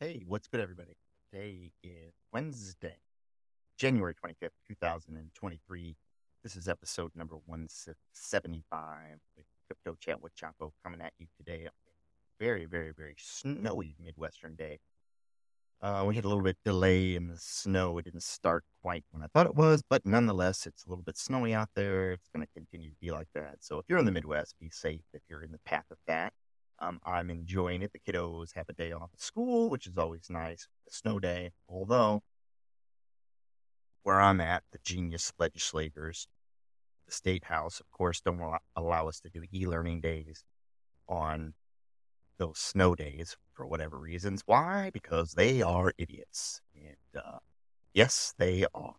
Hey, what's good, everybody? Today is Wednesday, January 25th, 2023. This is episode number 175 with Crypto Chat with Chapo coming at you today. a Very, very, very snowy Midwestern day. Uh, we had a little bit delay in the snow. It didn't start quite when I thought it was, but nonetheless, it's a little bit snowy out there. It's going to continue to be like that. So if you're in the Midwest, be safe if you're in the path of that. Um, I'm enjoying it. The kiddos have a day off of school, which is always nice. A snow day, although where I'm at, the genius legislators, the state house, of course, don't allow, allow us to do e-learning days on those snow days for whatever reasons. Why? Because they are idiots. And uh, yes, they are.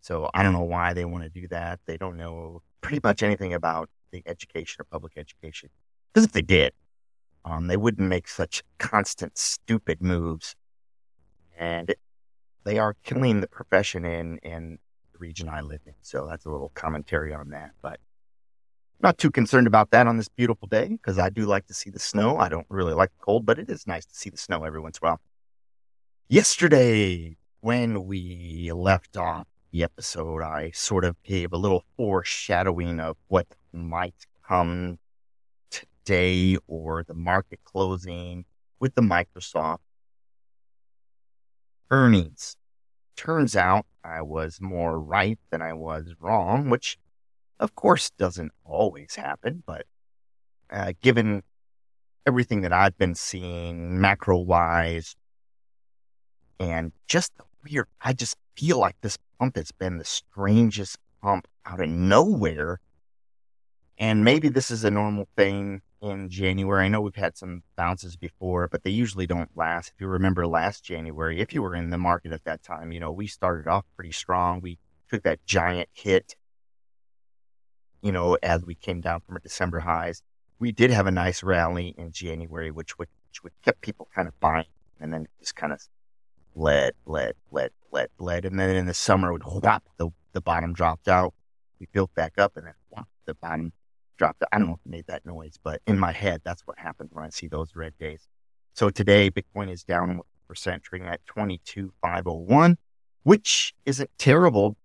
So I don't know why they want to do that. They don't know pretty much anything about the education or public education. Because if they did, um, they wouldn't make such constant, stupid moves. And they are killing the profession in, in the region I live in. So that's a little commentary on that. But not too concerned about that on this beautiful day because I do like to see the snow. I don't really like the cold, but it is nice to see the snow every once in a while. Yesterday, when we left off the episode, I sort of gave a little foreshadowing of what might come today or the market closing with the Microsoft earnings. Turns out I was more right than I was wrong, which of course doesn't always happen, but uh, given everything that I've been seeing macro wise and just the weird, I just feel like this pump has been the strangest pump out of nowhere. And maybe this is a normal thing in January. I know we've had some bounces before, but they usually don't last. If you remember last January, if you were in the market at that time, you know, we started off pretty strong. We took that giant hit, you know, as we came down from our December highs. We did have a nice rally in January, which would, which would kept people kind of buying and then just kind of led, led, led, led, led. And then in the summer, would whop, the, the bottom dropped out. We built back up and then whop, the bottom dropped. I don't know if it made that noise, but in my head, that's what happens when I see those red days. So today, Bitcoin is down percent, trading at 22,501, which isn't terrible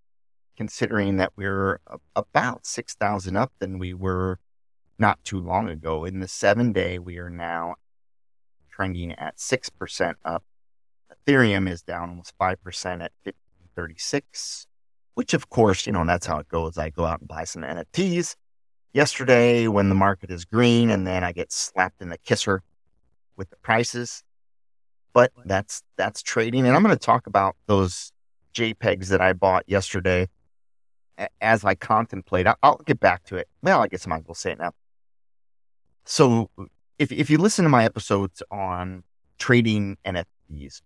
considering that we're about 6,000 up than we were not too long ago. In the seven day, we are now trending at 6% up. Ethereum is down almost 5% at 1536, which of course, you know, that's how it goes. I go out and buy some NFTs yesterday when the market is green and then I get slapped in the kisser with the prices. But that's that's trading. And I'm going to talk about those JPEGs that I bought yesterday as I contemplate. I'll get back to it. Well, I guess I might as well say it now. So if if you listen to my episodes on trading NFTs,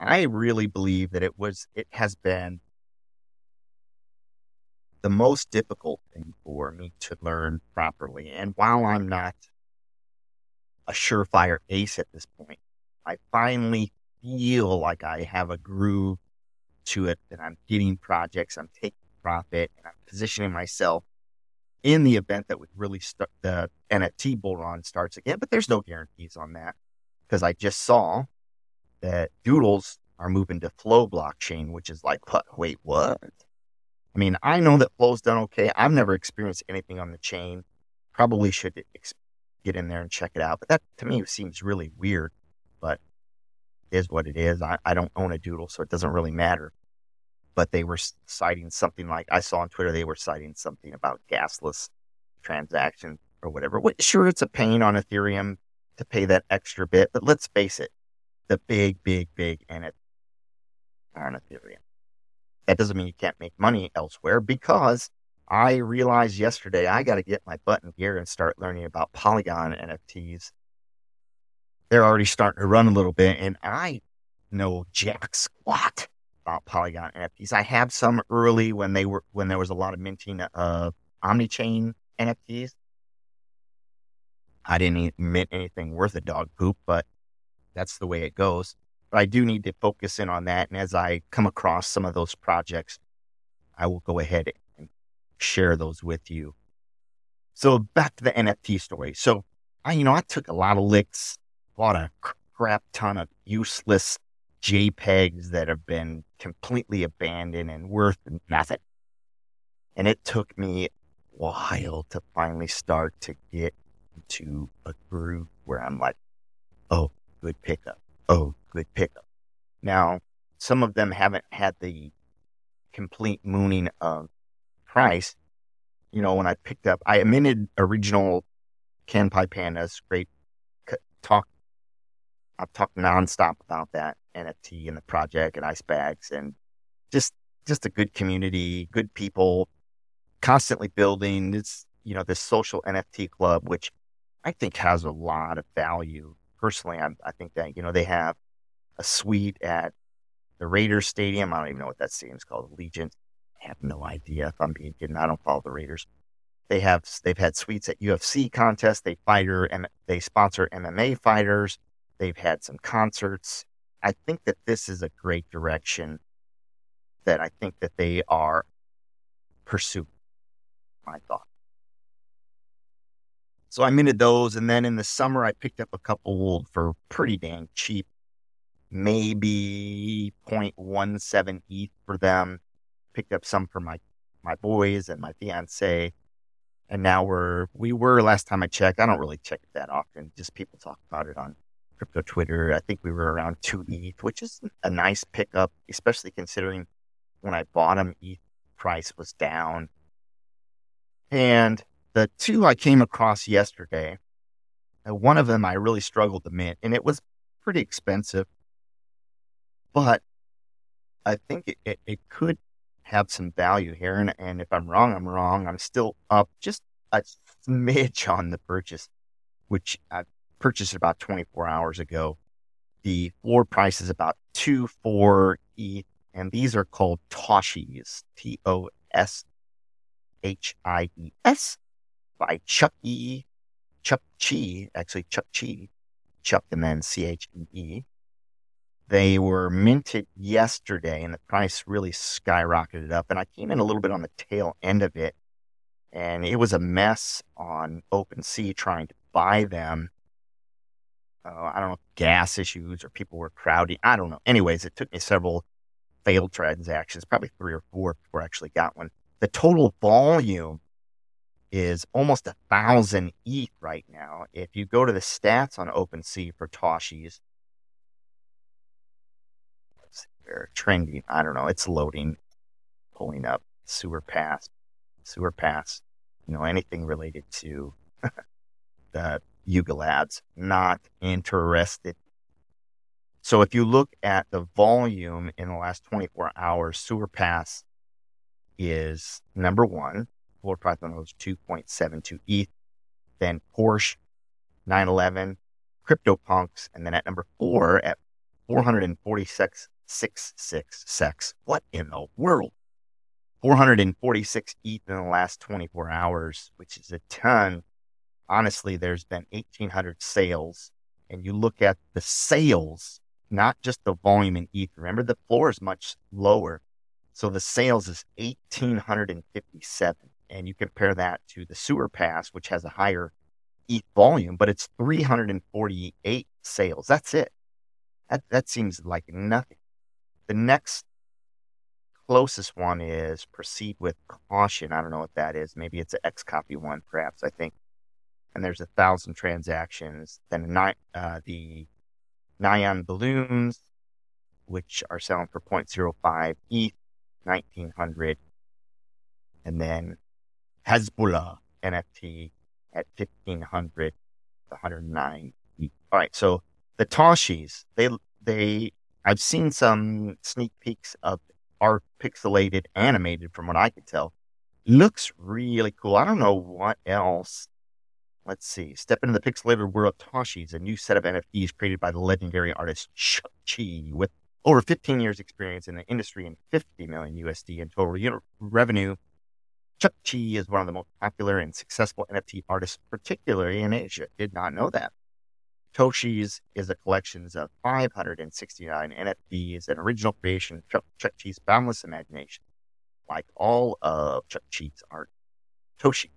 I really believe that it was it has been the most difficult thing for me to learn properly. And while I'm not a surefire ace at this point, I finally feel like I have a groove to it that I'm getting projects, I'm taking profit, and I'm positioning myself in the event that would really start the NFT bull run starts again. But there's no guarantees on that because I just saw that doodles are moving to flow blockchain, which is like, what? Wait, what? I mean, I know that Flow's done okay. I've never experienced anything on the chain. Probably should get in there and check it out. But that to me seems really weird, but it is what it is. I, I don't own a doodle, so it doesn't really matter. But they were citing something like I saw on Twitter, they were citing something about gasless transactions or whatever. Sure, it's a pain on Ethereum to pay that extra bit, but let's face it, the big, big, big and it on Ethereum. That doesn't mean you can't make money elsewhere because I realized yesterday I got to get my butt in gear and start learning about Polygon NFTs. They're already starting to run a little bit, and I know jack squat about Polygon NFTs. I have some early when they were when there was a lot of minting of OmniChain NFTs. I didn't mint anything worth a dog poop, but that's the way it goes. But I do need to focus in on that. And as I come across some of those projects, I will go ahead and share those with you. So back to the NFT story. So I, you know, I took a lot of licks, bought a crap ton of useless JPEGs that have been completely abandoned and worth nothing. And it took me a while to finally start to get into a groove where I'm like, oh, good pickup. Oh, good pickup. Now, some of them haven't had the complete mooning of price. You know, when I picked up, I minted original Kanpai Pandas, great talk. I've talked nonstop about that NFT and the project and ice bags and just just a good community, good people, constantly building this, you know, this social NFT club, which I think has a lot of value. Personally, I, I think that, you know, they have a suite at the Raiders Stadium. I don't even know what that stadium is called, Allegiant. I have no idea if I'm being kidding. I don't follow the Raiders. They have they've had suites at UFC contests. They fighter they sponsor MMA fighters. They've had some concerts. I think that this is a great direction that I think that they are pursuing. My thought. So I minted those, and then in the summer I picked up a couple for pretty dang cheap, maybe 0.17 ETH for them. Picked up some for my my boys and my fiance, and now we're we were last time I checked. I don't really check it that often. Just people talk about it on crypto Twitter. I think we were around two ETH, which is a nice pickup, especially considering when I bought them, ETH price was down. And the two I came across yesterday, uh, one of them I really struggled to mint, and it was pretty expensive, but I think it, it, could have some value here. And, and if I'm wrong, I'm wrong. I'm still up just a smidge on the purchase, which I purchased about 24 hours ago. The floor price is about two four ETH, and these are called Toshies, T O S H I E S, by Chuck E. Chuck Chi, actually Chuck Chi, Chuck and then C H E E. They were minted yesterday and the price really skyrocketed up. And I came in a little bit on the tail end of it. And it was a mess on OpenSea trying to buy them. Uh, I don't know, gas issues or people were crowding. I don't know. Anyways, it took me several failed transactions, probably three or four before I actually got one. The total volume is almost a thousand ETH right now. If you go to the stats on OpenSea for Toshies, they're trending. I don't know. It's loading, pulling up sewer pass, sewer pass. You know anything related to the Yuga Labs? Not interested. So if you look at the volume in the last 24 hours, Sewer Pass is number one. Floor price on those 2.72 ETH. Then Porsche 911, CryptoPunks, and then at number four at 446 six six sex. What in the world? 446 ETH in the last 24 hours, which is a ton. Honestly, there's been 1,800 sales, and you look at the sales, not just the volume in ETH. Remember, the floor is much lower, so the sales is 1,857, and you compare that to the Sewer Pass, which has a higher ETH volume, but it's 348 sales. That's it. That that seems like nothing. The next closest one is proceed with caution. I don't know what that is. Maybe it's an XCOPY one, perhaps. I think. And there's a thousand transactions. Then uh, the Neon balloons, which are selling for 0.05 ETH, 1900. And then Hezbollah NFT at 1500, 109 ETH. All right. So the Toshies, they, they I've seen some sneak peeks of art pixelated animated from what I could tell. Looks really cool. I don't know what else. Let's see. Step into the pixelated world of Toshies, a new set of NFTs created by the legendary artist Chuck Chi with over 15 years experience in the industry and 50 million USD in total unit revenue. Chuck Chi is one of the most popular and successful NFT artists, particularly in Asia. Did not know that. Toshies is a collection of 569 NFTs, an original creation of Chuckchee's boundless imagination. Like all of Chuckchee's art, Toshies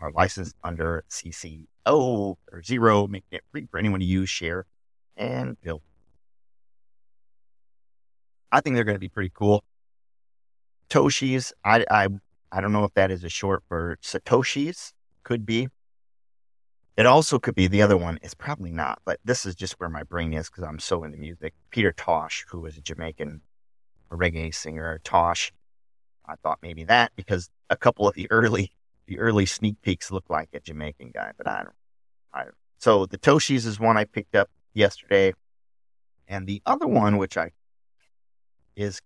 are licensed under CC0 or zero, making it free for anyone to use, share, and build. I think they're going to be pretty cool. Toshies, I, I, I don't know if that is a short for Satoshis. Could be. It also could be the other one. It's probably not, but this is just where my brain is because I'm so into music. Peter Tosh, who was a Jamaican reggae singer, Tosh. I thought maybe that because a couple of the early the early sneak peeks look like a Jamaican guy, but I don't. I don't. So the Toshies is one I picked up yesterday, and the other one, which I is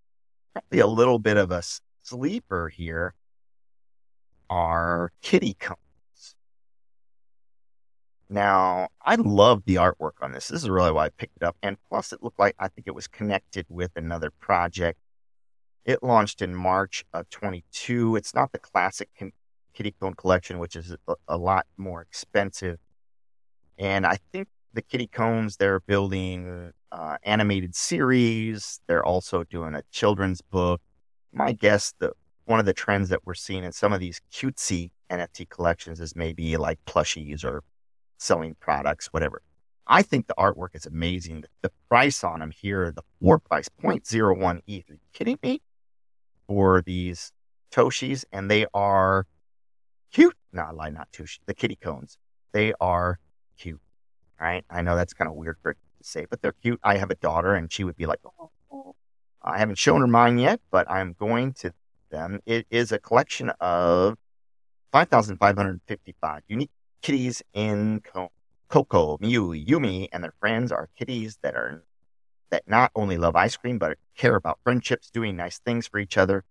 probably a little bit of a sleeper here, are kitty cones. Now, I love the artwork on this. This is really why I picked it up. And plus, it looked like I think it was connected with another project. It launched in March of 22. It's not the classic kitty cone collection, which is a, a lot more expensive. And I think the kitty cones, they're building uh, animated series. They're also doing a children's book. My guess that one of the trends that we're seeing in some of these cutesy NFT collections is maybe like plushies or selling products, whatever. I think the artwork is amazing. The price on them here, the floor price, 0.01 ETH. Are you kidding me? For these Toshies, and they are cute. No, I lie, not Toshi. The kitty cones. They are cute. Right? I know that's kind of weird for to say, but they're cute. I have a daughter, and she would be like, oh. I haven't shown her mine yet, but I'm going to them. It is a collection of 5,555 unique kitties in Coco, Mew, Yumi, and their friends are kitties that are that not only love ice cream but care about friendships, doing nice things for each other,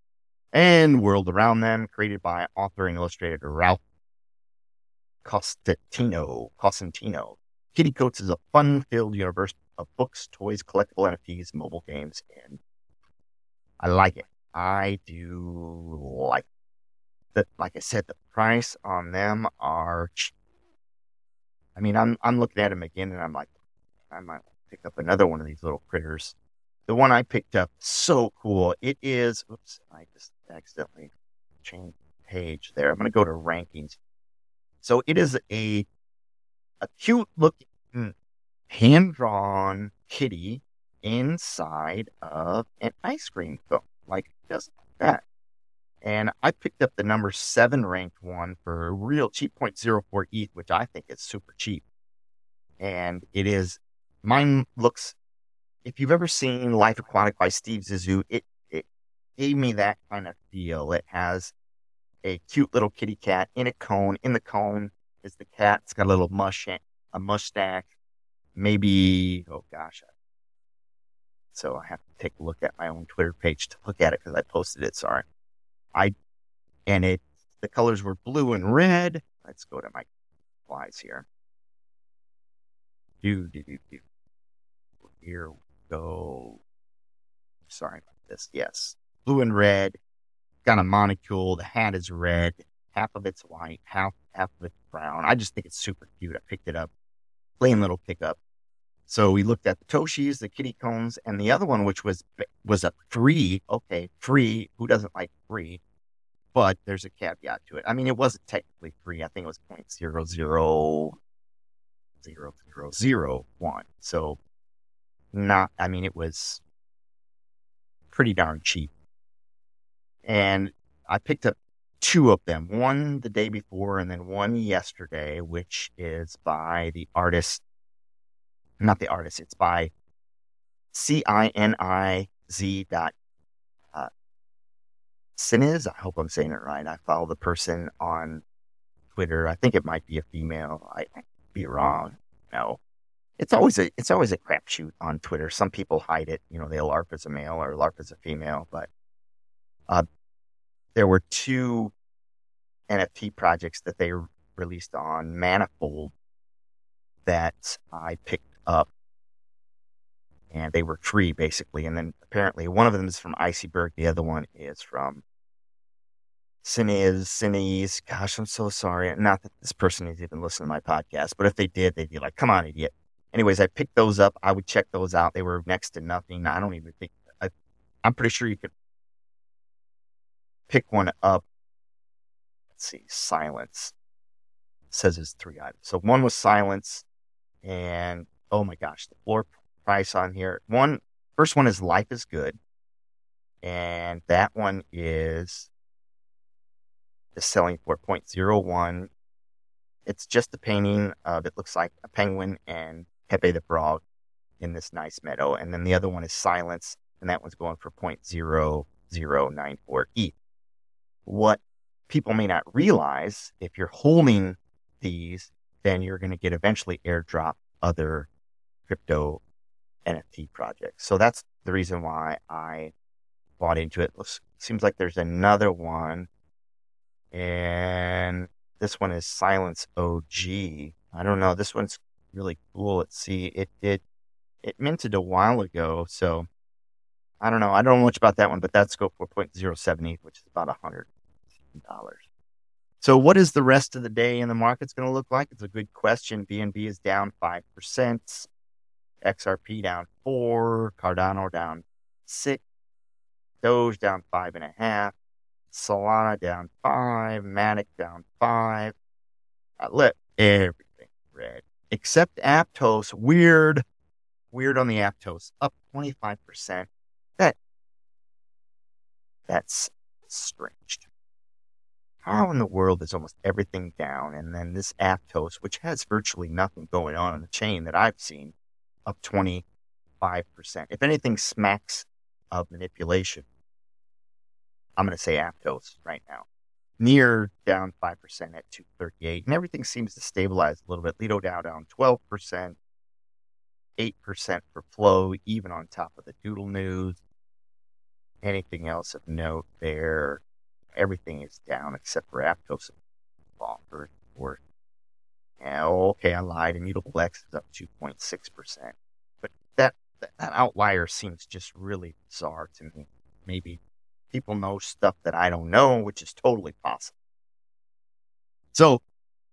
and world around them. Created by author and illustrator Ralph Costantino. Costantino. Kitty Cones is a fun-filled universe of books, toys, collectible NFTs, mobile games, and I like it. I do like that. Like I said, the price on them are cheap I mean, I'm I'm looking at him again, and I'm like, I might pick up another one of these little critters. The one I picked up, so cool. It is. Oops, I just accidentally changed page there. I'm going to go to rankings. So it is a a cute looking hand drawn kitty inside of an ice cream cone, like just that. And I picked up the number seven ranked one for a real cheap 0.04 ETH, which I think is super cheap. And it is, mine looks, if you've ever seen Life Aquatic by Steve Zissou, it, it gave me that kind of feel. It has a cute little kitty cat in a cone. In the cone is the cat. It's got a little mush, a mustache. Maybe, oh gosh. So I have to take a look at my own Twitter page to look at it because I posted it. Sorry. I and it the colors were blue and red. Let's go to my flies here. Do do do do. Here we go. Sorry about this. Yes, blue and red. Got a monocle. The hat is red. Half of it's white. Half half of it's brown. I just think it's super cute. I picked it up. Plain little pickup. So we looked at the Toshies, the kitty cones, and the other one, which was was a free. Okay, free. Who doesn't like free? But there's a caveat to it. I mean, it wasn't technically free. I think it was point zero zero zero zero zero one. So not. I mean, it was pretty darn cheap. And I picked up two of them. One the day before, and then one yesterday, which is by the artist not the artist. It's by C I N I Z dot uh, Ciniz. I hope I'm saying it right. I follow the person on Twitter. I think it might be a female. I might be wrong. No, it's always a it's always a crapshoot on Twitter. Some people hide it. You know, they'll LARP as a male or LARP as a female. But uh, there were two NFT projects that they released on Manifold that I picked up and they were free basically. And then apparently one of them is from Icyberg, the other one is from Cines, Cines. Gosh, I'm so sorry. Not that this person is even listening to my podcast, but if they did, they'd be like, come on, idiot. Anyways, I picked those up. I would check those out. They were next to nothing. I don't even think, I, I'm pretty sure you could pick one up. Let's see, silence. It says it's three items. So one was silence and oh my gosh, the floor price on here. One first one is Life is Good. And that one is is selling for 0.01. It's just a painting of it looks like a penguin and Pepe the Frog in this nice meadow. And then the other one is Silence, and that one's going for 0.0094 ETH. What people may not realize, if you're holding these, then you're going to get eventually airdrop other crypto NFT projects. So that's the reason why I bought into it. Seems like there's another one, and this one is Silence OG. I don't know. This one's really cool. Let's see. It did. It minted a while ago, so I don't know. I don't know much about that one, but that's go for 0.078, which is about hundred dollars. So, what is the rest of the day in the market's going to look like? It's a good question. BNB is down five percent. XRP down four, Cardano down six, Doge down five and a half, Solana down five, Matic down five. I let everything red except Aptos. Weird, weird on the Aptos, up 25%. That, that's strange. How in the world is almost everything down? And then this Aptos, which has virtually nothing going on in the chain that I've seen, up 25%. If anything smacks of manipulation, I'm going to say Aptos right now. Near down 5% at 238. And everything seems to stabilize a little bit. Lido down down 12%, 8% for flow, even on top of the doodle news. Anything else of note there? Everything is down except for Aptos. Or yeah, okay, I lied. Immutable X is up 2.6%. But that, that outlier seems just really bizarre to me. Maybe people know stuff that I don't know, which is totally possible. So,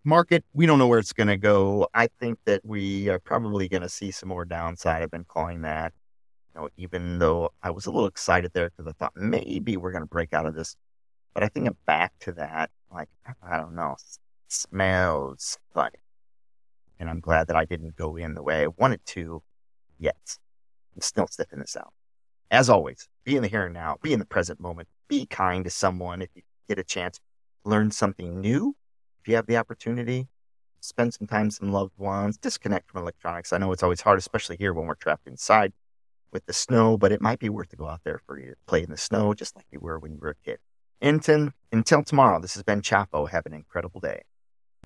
market, we don't know where it's going to go. I think that we are probably going to see some more downside. I've been calling that, you know, even though I was a little excited there because I thought maybe we're going to break out of this. But I think I'm back to that. Like, I don't know, smells funny. And I'm glad that I didn't go in the way I wanted to yet. I'm still sniffing this out. As always, be in the here and now, be in the present moment, be kind to someone if you get a chance, learn something new. If you have the opportunity, spend some time with some loved ones, disconnect from electronics. I know it's always hard, especially here when we're trapped inside with the snow, but it might be worth to go out there for you to play in the snow just like you were when you were a kid. Until, until tomorrow, this has been Chapo. Have an incredible day.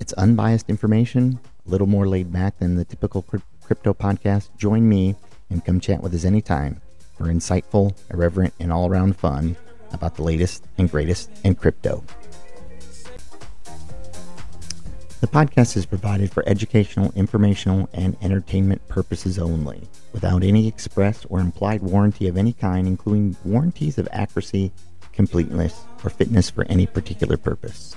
It's unbiased information, a little more laid back than the typical crypto podcast. Join me and come chat with us anytime for insightful, irreverent, and all around fun about the latest and greatest in crypto. The podcast is provided for educational, informational, and entertainment purposes only, without any express or implied warranty of any kind, including warranties of accuracy, completeness, or fitness for any particular purpose.